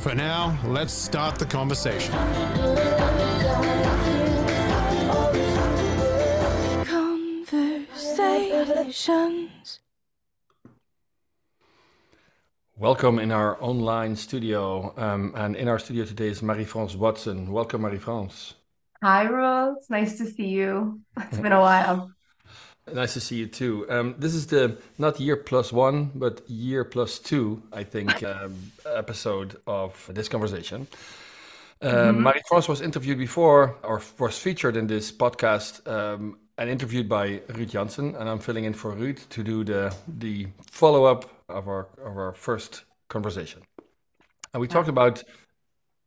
For now, let's start the conversation. Conversations. Welcome in our online studio. Um, and in our studio today is Marie-France Watson. Welcome, Marie-France. Hi, Roel. It's nice to see you. It's been a while. Nice to see you too. Um, this is the not year plus one, but year plus two, I think, um, episode of this conversation. Um, mm-hmm. Marie-France was interviewed before, or was featured in this podcast, um, and interviewed by Ruud Janssen, and I'm filling in for Ruud to do the the follow up of our of our first conversation. And we yeah. talked about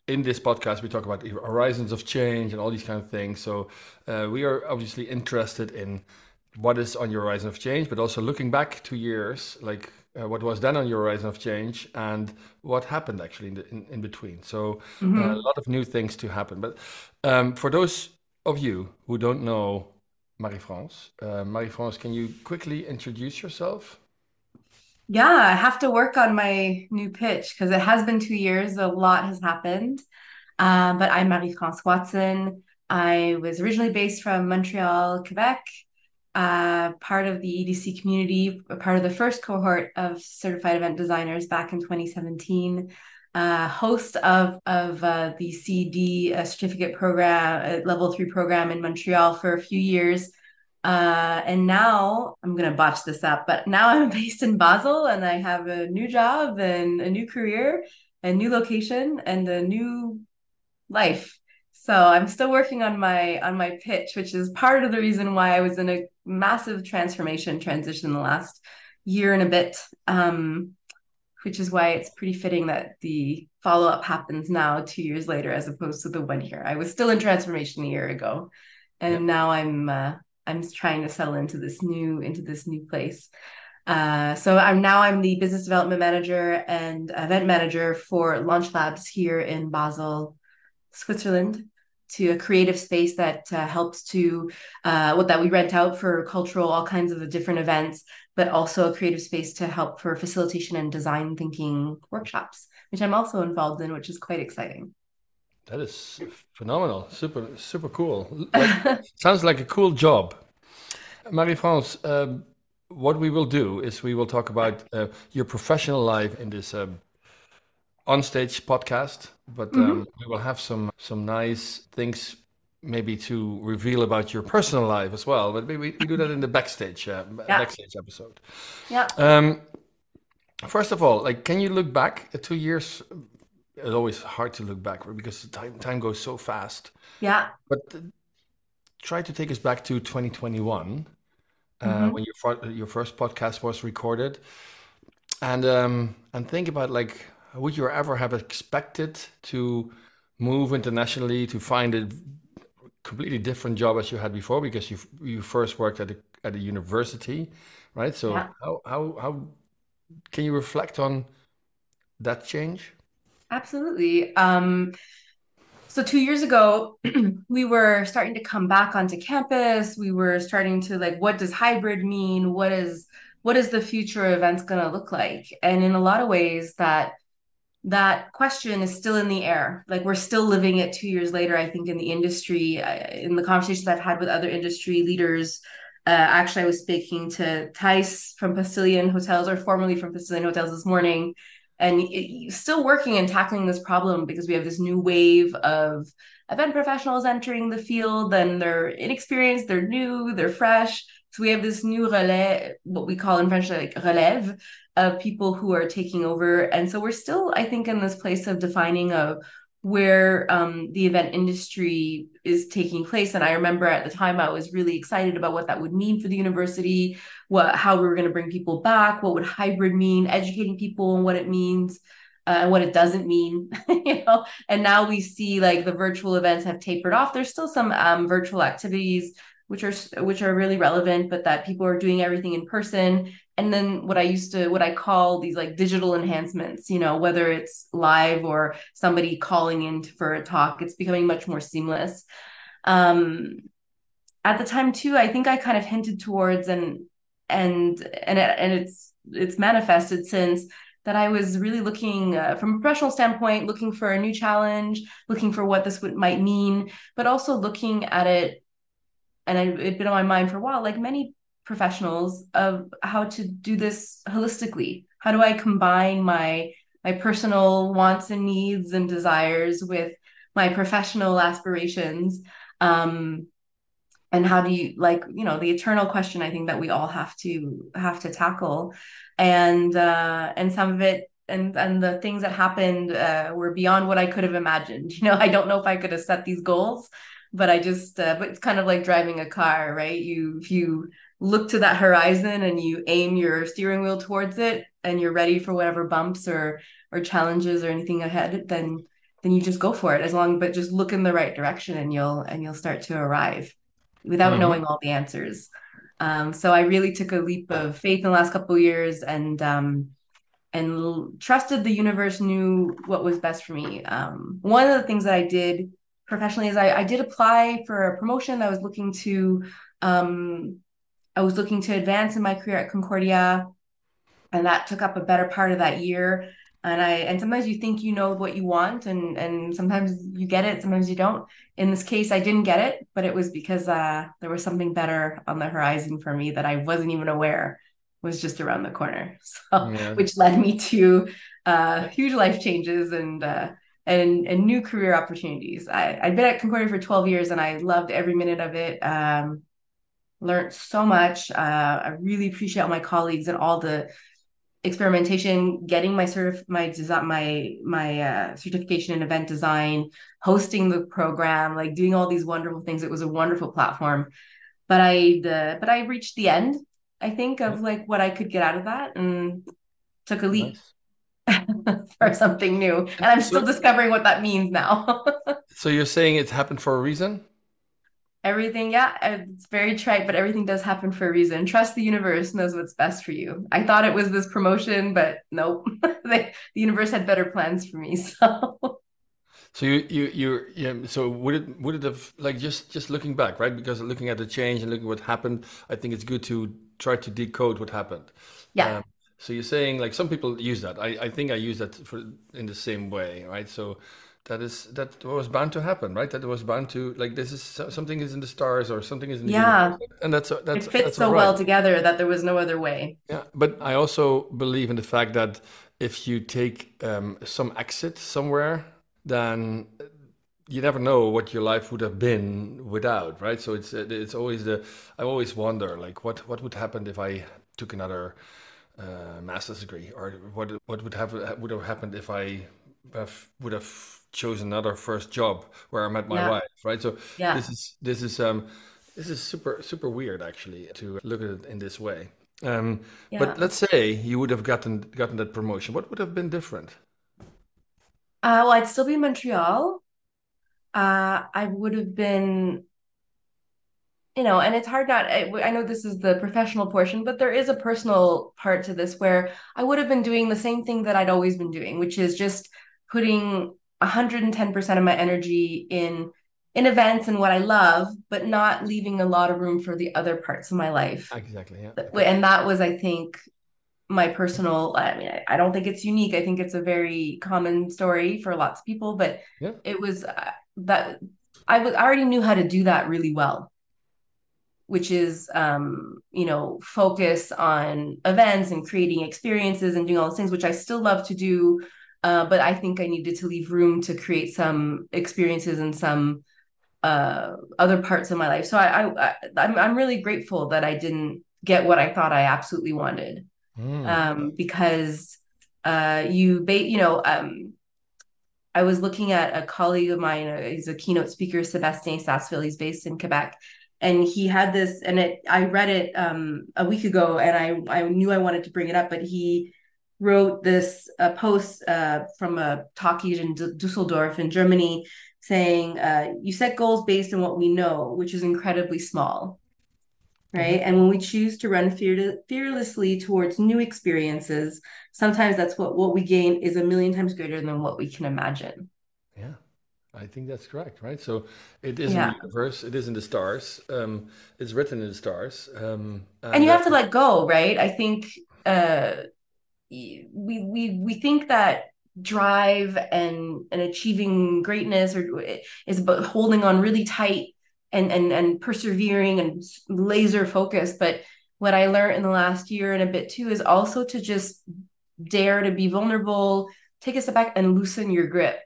in this podcast we talk about horizons of change and all these kind of things. So uh, we are obviously interested in what is on your horizon of change, but also looking back two years, like uh, what was then on your horizon of change and what happened actually in, the, in, in between. So mm-hmm. uh, a lot of new things to happen. But um, for those of you who don't know Marie-France, uh, Marie-France, can you quickly introduce yourself? Yeah, I have to work on my new pitch because it has been two years. A lot has happened. Uh, but I'm Marie-France Watson. I was originally based from Montreal, Quebec uh, part of the EDC community, part of the first cohort of certified event designers back in 2017. Uh, host of of uh, the CED uh, certificate program, uh, level three program in Montreal for a few years, and now I'm gonna botch this up, but now I'm based in Basel and I have a new job and a new career, a new location, and a new life. So I'm still working on my on my pitch, which is part of the reason why I was in a massive transformation transition in the last year and a bit. Um, which is why it's pretty fitting that the follow up happens now, two years later, as opposed to the one year. I was still in transformation a year ago, and yeah. now I'm uh, I'm trying to settle into this new into this new place. Uh, so I'm now I'm the business development manager and event manager for Launch Labs here in Basel, Switzerland to a creative space that uh, helps to uh, what that we rent out for cultural all kinds of different events but also a creative space to help for facilitation and design thinking workshops which i'm also involved in which is quite exciting. That is phenomenal. Super super cool. Like, sounds like a cool job. Marie-france um, what we will do is we will talk about uh, your professional life in this um, on stage podcast, but mm-hmm. um, we will have some some nice things maybe to reveal about your personal life as well. But maybe we do that in the backstage uh, yeah. backstage episode. Yeah. Um, first of all, like, can you look back at two years? It's always hard to look back because time time goes so fast. Yeah. But uh, try to take us back to 2021 uh, mm-hmm. when your your first podcast was recorded, and um, and think about like would you ever have expected to move internationally to find a completely different job as you had before because you you first worked at a at a university, right? So yeah. how how how can you reflect on that change? Absolutely. Um, so two years ago, we were starting to come back onto campus. We were starting to like, what does hybrid mean? What is what is the future events going to look like? And in a lot of ways, that that question is still in the air. Like we're still living it two years later, I think, in the industry. In the conversations I've had with other industry leaders, uh, actually, I was speaking to Thijs from Postillion Hotels, or formerly from Postillion Hotels this morning, and it, still working and tackling this problem because we have this new wave of event professionals entering the field, and they're inexperienced, they're new, they're fresh. So we have this new relais, what we call in French like relève, of people who are taking over. And so we're still, I think, in this place of defining of where um, the event industry is taking place. And I remember at the time I was really excited about what that would mean for the university, what how we were going to bring people back, what would hybrid mean, educating people and what it means. Uh, and what it doesn't mean, you know. And now we see like the virtual events have tapered off. There's still some um, virtual activities which are which are really relevant, but that people are doing everything in person. And then what I used to what I call these like digital enhancements, you know, whether it's live or somebody calling in for a talk, it's becoming much more seamless. Um, at the time too, I think I kind of hinted towards and and and and it's it's manifested since that I was really looking uh, from a professional standpoint, looking for a new challenge, looking for what this would might mean, but also looking at it and it'd been on my mind for a while, like many professionals, of how to do this holistically. How do I combine my my personal wants and needs and desires with my professional aspirations? Um, and how do you like you know the eternal question i think that we all have to have to tackle and uh and some of it and and the things that happened uh, were beyond what i could have imagined you know i don't know if i could have set these goals but I just uh, but it's kind of like driving a car, right? You if you look to that horizon and you aim your steering wheel towards it and you're ready for whatever bumps or or challenges or anything ahead, then then you just go for it as long but just look in the right direction and you'll and you'll start to arrive without mm-hmm. knowing all the answers. Um, so I really took a leap of faith in the last couple of years and um, and l- trusted the universe knew what was best for me. Um, one of the things that I did professionally is I, I did apply for a promotion. I was looking to um, I was looking to advance in my career at Concordia, and that took up a better part of that year. And I and sometimes you think you know what you want, and and sometimes you get it, sometimes you don't. In this case, I didn't get it, but it was because uh, there was something better on the horizon for me that I wasn't even aware was just around the corner. So, yeah. which led me to uh, huge life changes and uh, and, and new career opportunities. I, I've been at Concordia for 12 years and I loved every minute of it. Um, learned so much. Uh, I really appreciate all my colleagues and all the experimentation, getting my certif- my design, my my uh, certification in event design, hosting the program, like doing all these wonderful things. It was a wonderful platform, but I the but I reached the end. I think of like what I could get out of that and took a leap. Nice. for something new. And I'm still discovering what that means now. so you're saying it happened for a reason? Everything, yeah, it's very trite, but everything does happen for a reason. Trust the universe knows what's best for you. I thought it was this promotion, but nope. the, the universe had better plans for me. So so you you you yeah. So would it would it have like just just looking back, right? Because looking at the change and looking what happened, I think it's good to try to decode what happened. Yeah. Um, so you're saying like some people use that. I, I think I use that for in the same way, right? So that is that was bound to happen, right? That was bound to like this is something is in the stars or something is in the yeah, universe. and that's that's it fits that's so right. well together that there was no other way. Yeah, but I also believe in the fact that if you take um, some exit somewhere, then you never know what your life would have been without, right? So it's it's always the I always wonder like what what would happen if I took another uh, master's degree, or what what would have would have happened if I have, would have chosen another first job where I met my yeah. wife, right? So yeah. this is this is um this is super super weird actually to look at it in this way. Um, yeah. But let's say you would have gotten gotten that promotion, what would have been different? Uh, well, I'd still be in Montreal. Uh, I would have been you know, and it's hard not. I, I, know this is the professional portion, but there is a personal part to this where I would have been doing the same thing that I'd always been doing, which is just putting 110% of my energy in in events and what I love, but not leaving a lot of room for the other parts of my life. Exactly. Yeah. And that was, I think, my personal. I mean, I, I don't think it's unique. I think it's a very common story for lots of people, but yeah. it was uh, that I was I already knew how to do that really well which is um, you know focus on events and creating experiences and doing all those things which i still love to do uh, but i think i needed to leave room to create some experiences and some uh, other parts of my life so I, I, I'm, I'm really grateful that i didn't get what i thought i absolutely wanted mm. um, because uh, you ba- you know um, I was looking at a colleague of mine, uh, he's a keynote speaker, Sebastien Sasseville, he's based in Quebec. And he had this, and it I read it um, a week ago, and I I knew I wanted to bring it up, but he wrote this uh, post uh, from a talkie in D- Dusseldorf in Germany saying, uh, You set goals based on what we know, which is incredibly small. Right. Mm-hmm. And when we choose to run fear- fearlessly towards new experiences, sometimes that's what, what we gain is a million times greater than what we can imagine. I think that's correct, right? So it is yeah. in the universe, it is in the stars, um, it's written in the stars. Um, and, and you have to let go, right? I think uh, we we we think that drive and and achieving greatness or is about holding on really tight and and and persevering and laser focused but what i learned in the last year and a bit too is also to just dare to be vulnerable take a step back and loosen your grip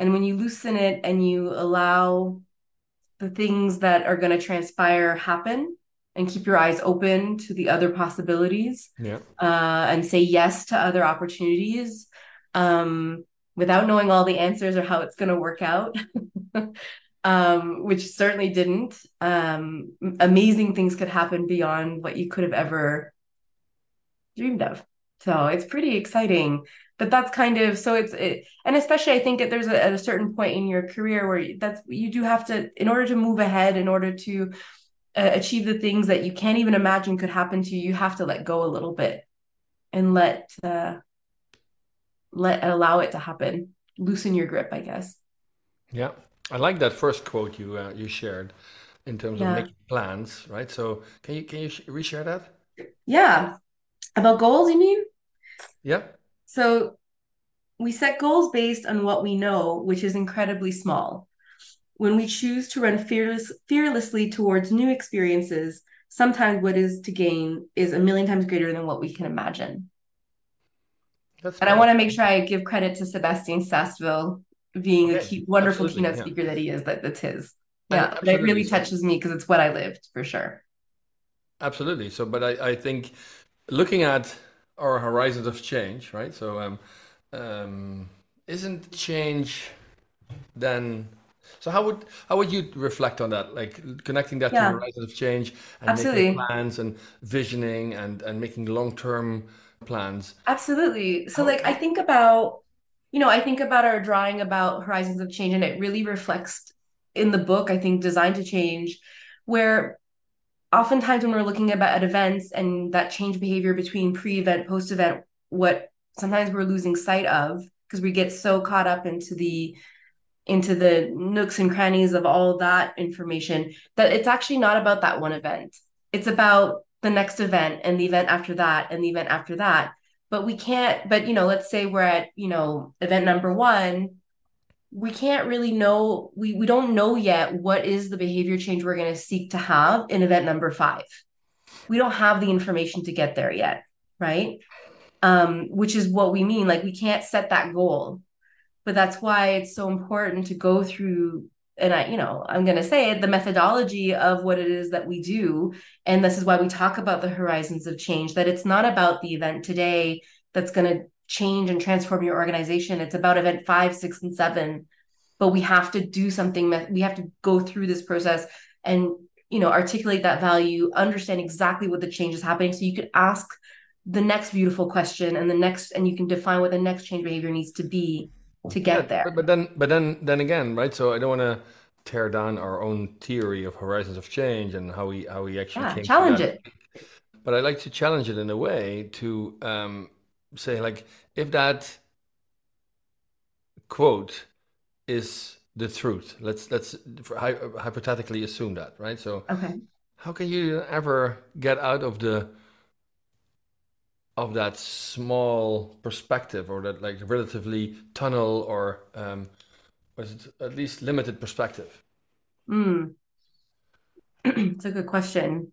and when you loosen it and you allow the things that are going to transpire happen and keep your eyes open to the other possibilities yeah. uh, and say yes to other opportunities um, without knowing all the answers or how it's going to work out um, which certainly didn't um, amazing things could happen beyond what you could have ever dreamed of so it's pretty exciting but that's kind of so it's it, and especially i think that there's a, at a certain point in your career where that's you do have to in order to move ahead in order to uh, achieve the things that you can't even imagine could happen to you you have to let go a little bit and let uh, let allow it to happen. Loosen your grip i guess. Yeah. I like that first quote you uh, you shared in terms yeah. of making plans right? So can you can you reshare that? Yeah. About goals you mean? Yeah so we set goals based on what we know which is incredibly small when we choose to run fearless, fearlessly towards new experiences, sometimes what is to gain is a million times greater than what we can imagine. That's and I want to make sure I give credit to Sebastien Sasseville being okay. the key, wonderful Absolutely, keynote yeah. speaker that he is. That that's his. Yeah, it really touches me because it's what I lived for sure. Absolutely. So, but I, I think looking at our horizons of change, right? So, um, um, isn't change then so how would how would you reflect on that, like connecting that yeah. to horizons of change and Absolutely. making plans and visioning and and making long term plans? Absolutely. So how, like I think about, you know, I think about our drawing about horizons of change, and it really reflects in the book. I think Design to Change, where oftentimes when we're looking about at events and that change behavior between pre-event, post-event, what sometimes we're losing sight of because we get so caught up into the into the nooks and crannies of all that information that it's actually not about that one event. It's about the next event and the event after that and the event after that. But we can't, but you know, let's say we're at, you know, event number one, we can't really know, we, we don't know yet what is the behavior change we're going to seek to have in event number five. We don't have the information to get there yet, right? Um, which is what we mean. Like we can't set that goal but that's why it's so important to go through and I, you know, I'm going to say it, the methodology of what it is that we do. And this is why we talk about the horizons of change, that it's not about the event today that's going to change and transform your organization. It's about event five, six, and seven. But we have to do something, we have to go through this process and, you know, articulate that value, understand exactly what the change is happening. So you could ask the next beautiful question and the next, and you can define what the next change behavior needs to be to get yeah, there. But, but, then, but then, then again, right? So I don't want to tear down our own theory of horizons of change and how we how we actually yeah, challenge it. But I like to challenge it in a way to um, say, like, if that quote is the truth, let's let's hypothetically assume that, right? So, okay, how can you ever get out of the of that small perspective or that like relatively tunnel or um, was it at least limited perspective? Mm. it's a good question.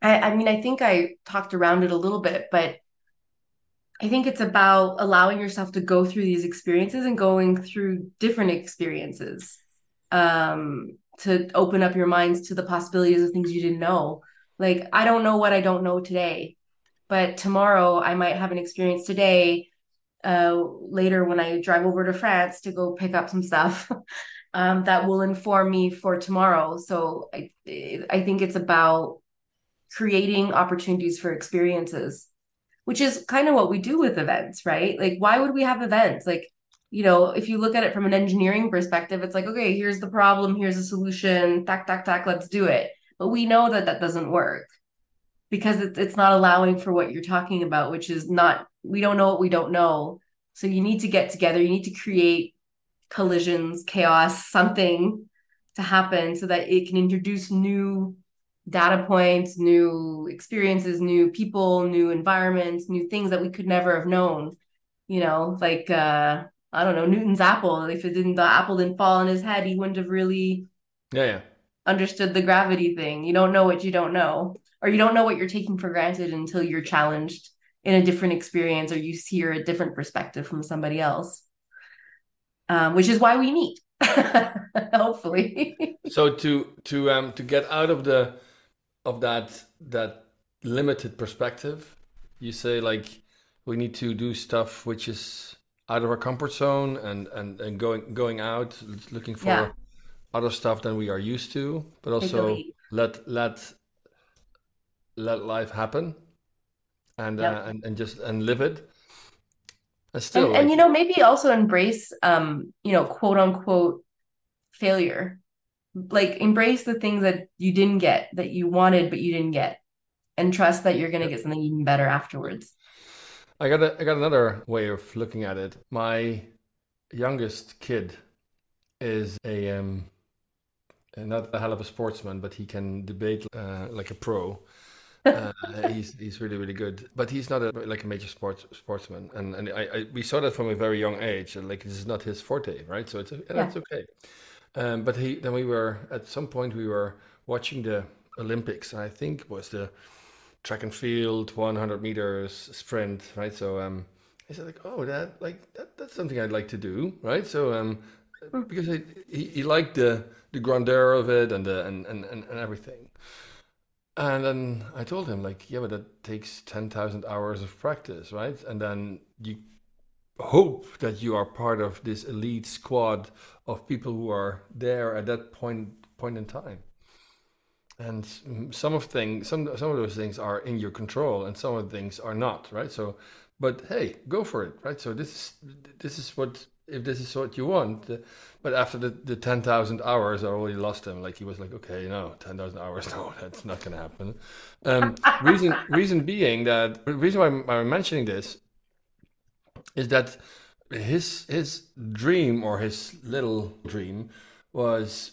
I, I mean, I think I talked around it a little bit, but I think it's about allowing yourself to go through these experiences and going through different experiences um, to open up your minds to the possibilities of things you didn't know. Like, I don't know what I don't know today but tomorrow I might have an experience today uh, later when I drive over to France to go pick up some stuff um, that will inform me for tomorrow. So I, I think it's about creating opportunities for experiences, which is kind of what we do with events, right? Like, why would we have events? Like, you know, if you look at it from an engineering perspective, it's like, okay, here's the problem, here's the solution, tack, tack, tack, let's do it. But we know that that doesn't work because it's not allowing for what you're talking about, which is not, we don't know what we don't know. So you need to get together, you need to create collisions, chaos, something to happen so that it can introduce new data points, new experiences, new people, new environments, new things that we could never have known. You know, like uh I don't know, Newton's apple. If it didn't the apple didn't fall on his head, he wouldn't have really yeah, yeah. understood the gravity thing. You don't know what you don't know. Or you don't know what you're taking for granted until you're challenged in a different experience or you hear a different perspective from somebody else. Um, which is why we meet. Hopefully. so to to um to get out of the of that that limited perspective, you say like we need to do stuff which is out of our comfort zone and and and going going out looking for yeah. other stuff than we are used to, but also let let let life happen and yep. uh, and and just and live it. And still, and, like, and you know maybe also embrace um you know quote unquote failure like embrace the things that you didn't get that you wanted but you didn't get and trust that you're going to get something even better afterwards. I got a, i got another way of looking at it. My youngest kid is a um not a hell of a sportsman but he can debate uh, like a pro. Uh, he's he's really really good but he's not a, like a major sports sportsman. And and I, I, we saw that from a very young age like this is not his forte right? So it's yeah. that's okay um, but he then we were at some point we were watching the Olympics. I think was the track and field 100 meters sprint, right? So um, I said like, oh, that like that, that's something I'd like to do, right? So um, hmm. because I, he he liked the the grandeur of it and the and and, and, and everything. And then I told him like, yeah, but that takes ten thousand hours of practice, right? And then you hope that you are part of this elite squad of people who are there at that point point in time. And some of things some some of those things are in your control and some of the things are not right? So but hey go for it right? So this is this is what if this is what you want but after the, the 10,000 hours I already lost him. Like he was like okay no 10,000 hours no that's not going to happen. Um, reason reason being that reason why I'm mentioning this is that his his dream or his little dream was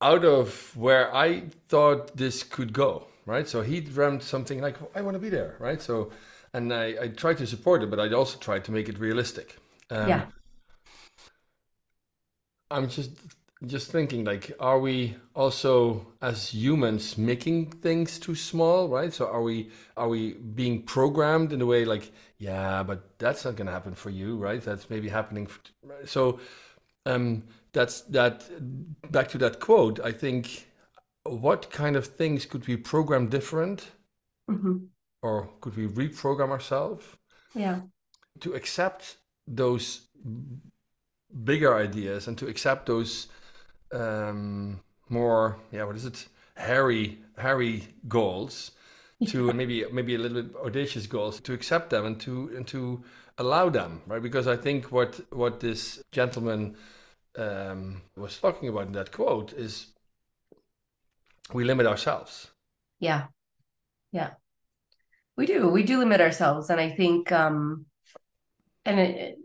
out of where I thought this could go, right? So he dreamt something like I want to be there, right? So, and I, I tried to support it, but I also tried to make it realistic. Um, yeah. I'm just just thinking like are we also as humans making things too small right? So are we are we being programmed in a way like yeah but that's not going to happen for you right? That's maybe happening for, so um that's that back to that quote i think what kind of things could we program different mm-hmm. or could we reprogram ourselves yeah. to accept those bigger ideas and to accept those um, more yeah what is it? Hairy hairy goals to maybe maybe a little bit audacious goals to accept them and to and to allow them right? Because i think what what this gentleman um, was talking about in that quote is we limit ourselves. Yeah. Yeah. We do. We do limit ourselves. And i think um and it,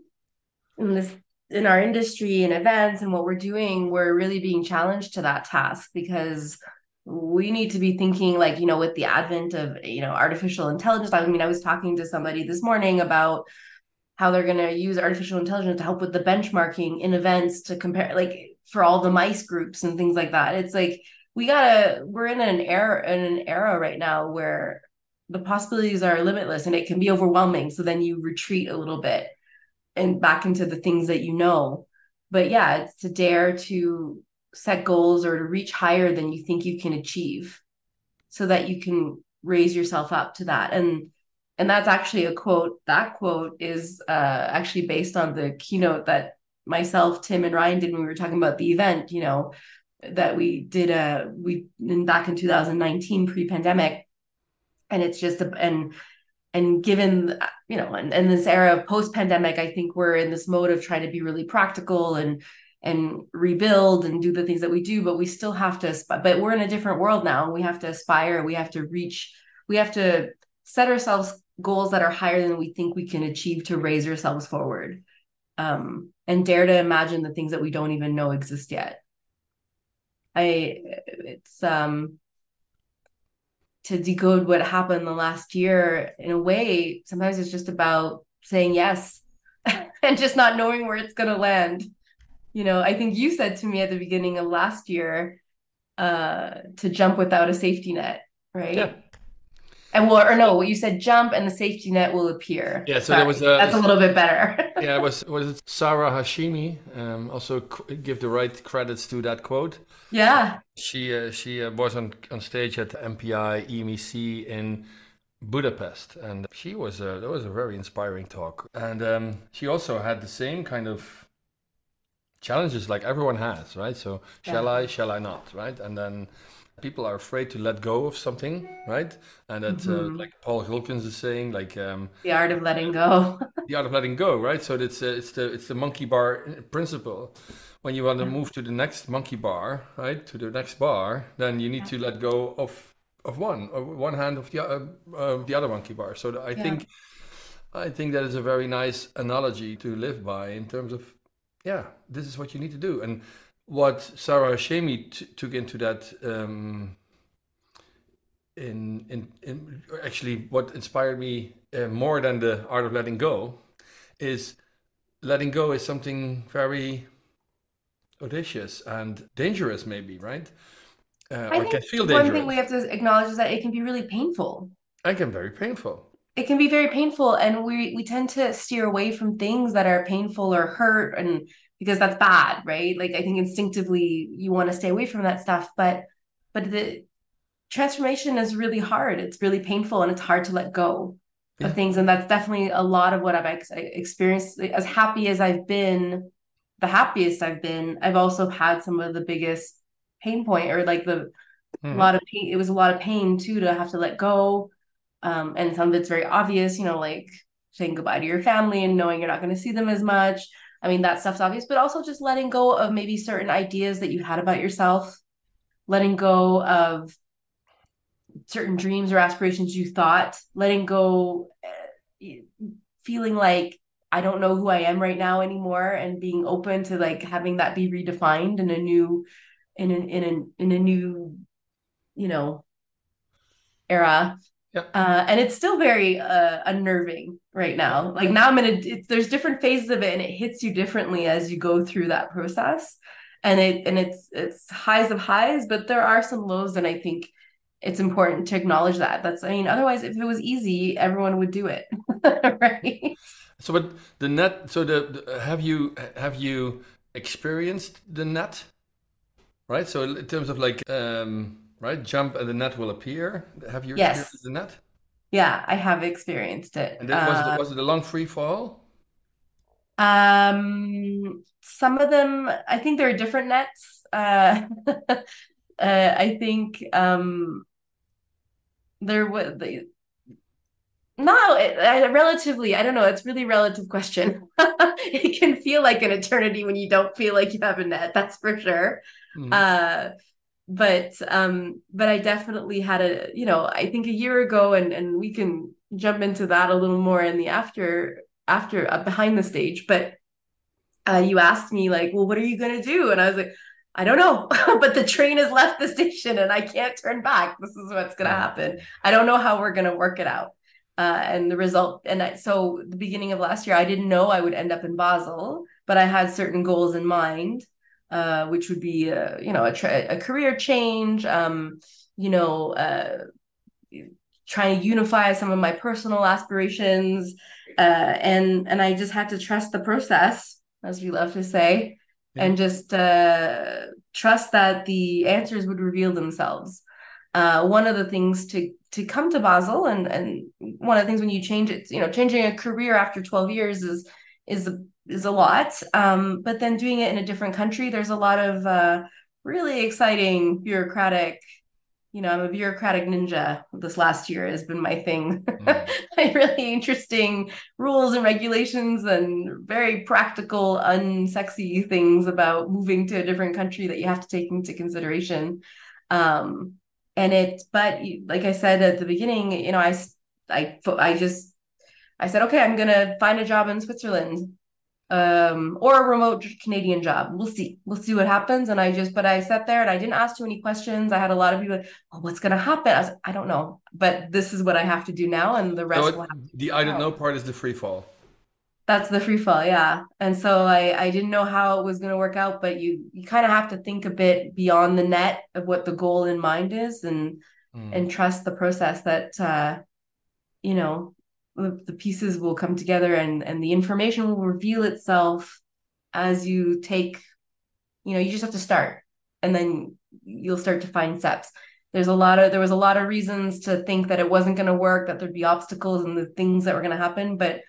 in this in our industry and events and what we're doing, we're really being challenged to that task because we need to be thinking like, you know, with the advent of, you know, artificial intelligence. I mean, I was talking to somebody this morning about how they're going to use artificial intelligence to help with the benchmarking in events to compare like for all the MICE groups and things like that. It's like we gotta we're in an era in an era right now where the possibilities are limitless and it can be overwhelming. So then you retreat a little bit and back into the things that you know. But yeah, it's to dare to set goals or to reach higher than you think you can achieve so that you can raise yourself up to that. And and that's actually a quote. That quote is uh, actually based on the keynote that myself, Tim, and Ryan did when we were talking about the event. You know, that we did a we in back in 2019 pre-pandemic, and it's just a, and and given you know and, and this era of post-pandemic, I think we're in this mode of trying to be really practical and and rebuild and do the things that we do but we still have to but we're in a different world now. We have to aspire. We have to reach we have to set ourselves goals that are higher than we think we can achieve to raise ourselves forward um, and dare to imagine the things that we don't even know exist yet. I it's um to decode what happened the last year in a way sometimes it's just about saying yes and just not knowing where it's going to land. You know i think you said to me at the beginning of last year uh to jump without a safety net right? Yeah and well, or no, you said jump and the safety net will appear. Yeah, so Sorry, there was a, that's a little bit better. yeah, it was was it Sahar Hashemi? Um, also give the right credits to that quote. Yeah, she uh, she uh, was on on stage at MPI EMEC in Budapest, and she was a, that was a very inspiring talk. And um, she also had the same kind of challenges like everyone has, right? So shall yeah. I, shall I not, right? And then people are afraid to let go of something, right? And that, uh, mm-hmm. uh, like Paul Gulkins is saying, like um, the art of letting go. the art of letting go, right? So it's uh, it's the it's the monkey bar principle. When you want to move to the next monkey bar, right, to the next bar, then you need yeah. to let go of of one, of one hand of the uh, uh, the other monkey bar. So I yeah. think I think that is a very nice analogy to live by in terms of yeah, this is what you need to do and what Sahar Hashemi t- took into that um, in, in, in actually what inspired me uh, more than the art of letting go is letting go is something very audacious and dangerous maybe right? Uh, I can feel dangerous. one thing we have to acknowledge is that it can be really painful. It can very painful. It can be very painful and we we tend to steer away from things that are painful or hurt and because that's bad, right? Like I think instinctively you want to stay away from that stuff, but but the transformation is really hard. It's really painful and it's hard to let go yeah. of things and that's definitely a lot of what I've ex- experienced as happy as I've been, the happiest I've been, I've also had some of the biggest pain point or like the mm-hmm. a lot of pain it was a lot of pain too to have to let go um, and some of it's very obvious you know like saying goodbye to your family and knowing you're not going to see them as much I mean, that stuff's obvious, but also just letting go of maybe certain ideas that you had about yourself, letting go of certain dreams or aspirations you thought, letting go, eh, feeling like I don't know who I am right now anymore, and being open to like having that be redefined in a new, in an in an in a new, you know, era. Uh, and it's still very uh, unnerving right now. Like now I'm in a, there's different phases of it and it hits you differently as you go through that process. And it, and it's, it's highs of highs, but there are some lows. And I think it's important to acknowledge that. That's, I mean, otherwise, if it was easy, everyone would do it. right. So, but the net, so the, the, have you, have you experienced the net? Right. So in terms of like, um, right? Jump and the net will appear. Have you yes. experienced the net? Yeah, I have experienced it. And then, was, uh, it, was it a long free fall? Um, some of them, I think there are different nets. Uh, uh I think um, there was the no, it, I, relatively, I don't know. It's really relative question. it can feel like an eternity when you don't feel like you have a net. That's for sure. Mm-hmm. Uh, but um but i definitely had a you know i think a year ago and and we can jump into that a little more in the after after uh, behind the stage but uh you asked me like well what are you going to do? And i was like i don't know. But the train has left the station and i can't turn back. This is what's going to happen. I don't know how we're going to work it out uh, and the result and I, so the beginning of last year i didn't know i would end up in basel but i had certain goals in mind uh, which would be a, you know a, tra- a career change um, you know uh, trying to unify some of my personal aspirations uh, and and i just had to trust the process as we love to say yeah. and just uh, trust that the answers would reveal themselves uh, one of the things to to come to Basel and and one of the things when you change it, you know, changing a career after 12 years is is a, is a lot. Um, but then doing it in a different country, there's a lot of uh, really exciting bureaucratic you know, I'm a bureaucratic ninja. This last year has been my thing. Mm. really interesting rules and regulations and very practical, unsexy things about moving to a different country that you have to take into consideration. Um, and it, but like I said at the beginning, you know, I, I, I just, I said, okay, I'm gonna find a job in Switzerland um, or a remote Canadian job. We'll see. We'll see what happens. And I just, but I sat there and I didn't ask too many questions. I had a lot of people, oh, what's going to happen? I, was, I don't know, but this is what I have to do now, and the rest. No, the I don't know part is the free fall. That's the free fall, yeah. And so I, I didn't know how it was going to work out, but you, you kind of have to think a bit beyond the net of what the goal in mind is, and mm. and trust the process that, uh, you know, the, pieces will come together and and the information will reveal itself as you take you know you just have to start and then you'll start to find steps. There's a lot of there was a lot of reasons to think that it wasn't going to work that there'd be obstacles and the things that were going to happen but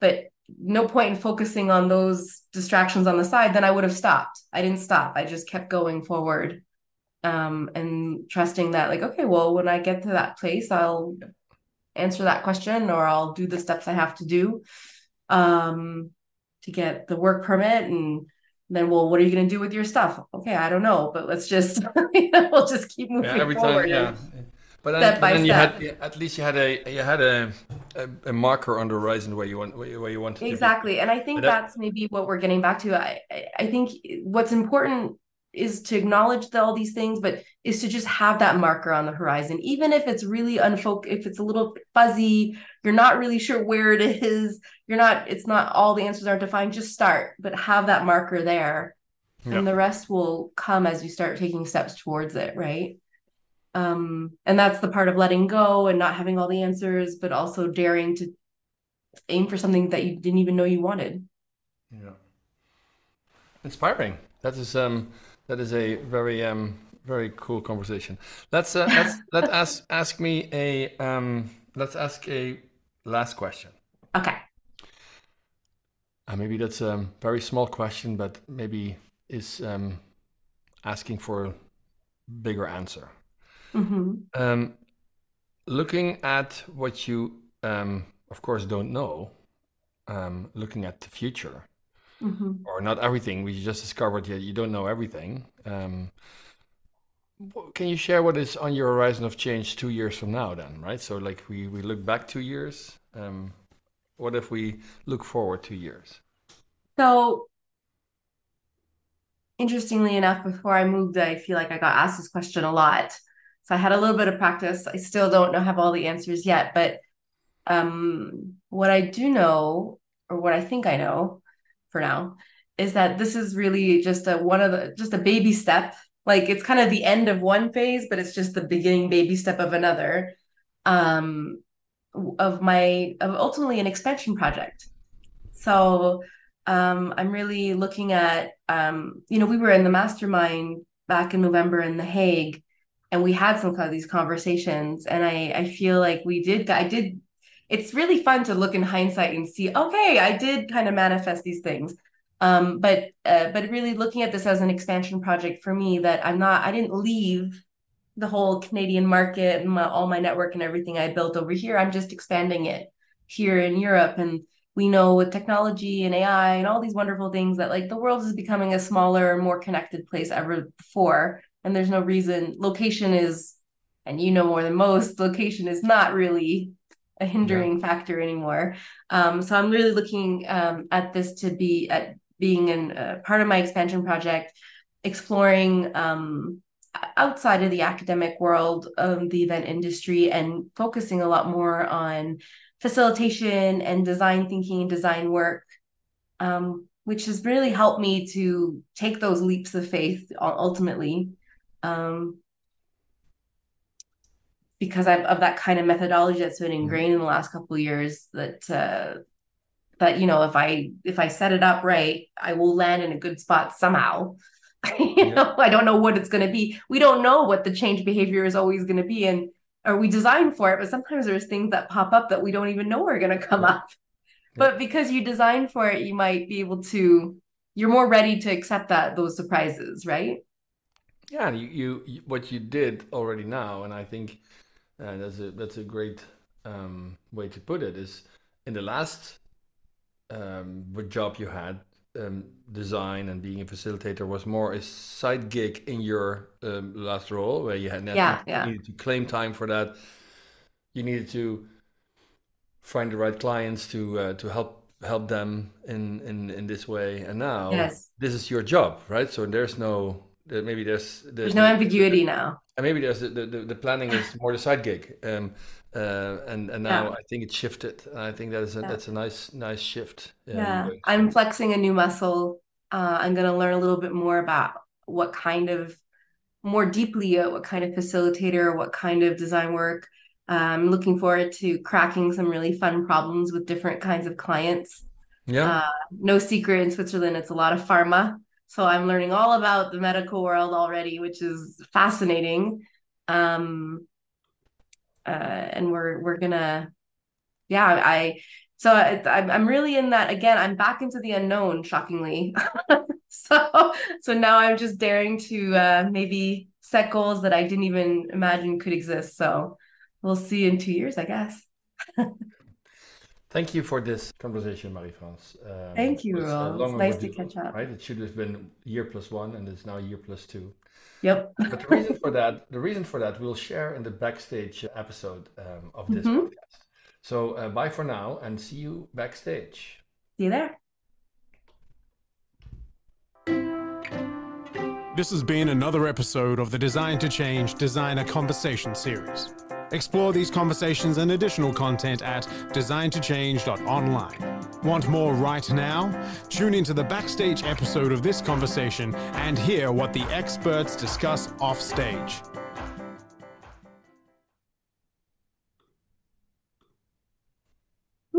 but no point in focusing on those distractions on the side. Then i would have stopped. I didn't stop. I just kept going forward um and trusting that like okay well when i get to that place i'll answer that question or I'll do the steps I have to do um, to get the work permit and then well what are you going to do with your stuff? Okay I don't know but let's just you know, we'll just keep moving yeah, every forward time yeah. But then, but then you had at least you had a you had a, a, a, marker on the horizon where you want where you want exactly and I think that, that's maybe what we're getting back to. I I think what's important is to acknowledge the, all these things, but is to just have that marker on the horizon, even if it's really unfoc, if it's a little fuzzy, you're not really sure where it is, you're not, it's not all the answers aren't defined. Just start, but have that marker there, and the rest will come as you start taking steps towards it, right? Um, and that's the part of letting go and not having all the answers, but also daring to aim for something that you didn't even know you wanted. Yeah, inspiring. That is um that is a very um very cool conversation. Let's uh, let's let ask ask me a um let's ask a last question. Okay. Uh, maybe that's a very small question, but maybe is um, asking for a bigger answer. Mm-hmm. Um, looking at what you, um, of course, don't know, um, looking at the future, mm-hmm. or not everything. We just discovered yet you don't know everything. Um, can you share what is on your horizon of change two years from now? Then, right? So, like we we look back two years. Um, what if we look forward two years? So, interestingly enough, before I moved, I feel like I got asked this question a lot. So I had a little bit of practice. I still don't know have all the answers yet, but um, what I do know, or what I think I know, for now is that this is really just a one of the just a baby step. Like it's kind of the end of one phase but it's just the beginning baby step of another um of my of ultimately an expansion project. So um i'm really looking at um you know we were in the mastermind back in november in the hague and we had some kind of these conversations and i i feel like we did i did it's really fun to look in hindsight and see okay i did kind of manifest these things. Um, but uh, but really looking at this as an expansion project for me that i'm not i didn't leave the whole canadian market and my, all my network and everything i built over here. I'm just expanding it here in europe. And we know with technology and ai and all these wonderful things that like the world is becoming a smaller more connected place ever before. And there's no reason location is and you know more than most location is not really a hindering yeah. factor anymore. Um, so I'm really looking um, at this to be at being in uh, part of my expansion project, exploring um, outside of the academic world, um, the event industry, and focusing a lot more on facilitation and design thinking and design work. Um, which has really helped me to take those leaps of faith ultimately um, because I've, of that kind of methodology that's been mm-hmm. ingrained in the last couple of years that uh, that you know if I if I set it up right, I will land in a good spot somehow. you yeah. know, I don't know what it's going to be. We don't know what the change behavior is always going to be, and or we design for it, but sometimes there's things that pop up that we don't even know are going to come up. But because you design for it, you might be able to. You're more ready to accept that those surprises, right? Yeah, you, you, you what you did already now, and I think uh, that's a that's a great um, way to put it. Is in the last um, job you had, um, design and being a facilitator was more a side gig in your um, last role, where you had yeah, yeah. needed to claim time for that. You needed to find the right clients to uh, to help help them in in in this way. And now yes. this is your job, right? So there's no maybe there's there's, there's no ambiguity now. And maybe there's the, the, the planning is more the side gig. Um, uh, and and now yeah. I think it shifted. And I think that is a, yeah. that's a nice nice shift. Yeah, I'm flexing a new muscle. Uh, I'm going to learn a little bit more about what kind of more deeply uh, what kind of facilitator, what kind of design work. I'm um, looking forward to cracking some really fun problems with different kinds of clients. Yeah. Uh, no secret in Switzerland, it's a lot of pharma. So I'm learning all about the medical world already, which is fascinating. Um, uh, and we're we're gonna, yeah, I. So I, I'm really in that again. I'm back into the unknown, shockingly. so so now I'm just daring to uh, maybe set goals that I didn't even imagine could exist. So we'll see in two years, I guess. Thank you for this conversation, Marie-France. Um, Thank you, it's, uh, it's nice to catch up. Right, it should have been year plus one, and it's now year plus two. Yep. but the reason for that, the reason for that, we'll share in the backstage episode um, of this mm-hmm. podcast. So uh, bye for now, and see you backstage. See you there. This has been another episode of the Design to Change Designer Conversation series. Explore these conversations and additional content at designtochange.online. Want more right now? Tune into the backstage episode of this conversation and hear what the experts discuss offstage.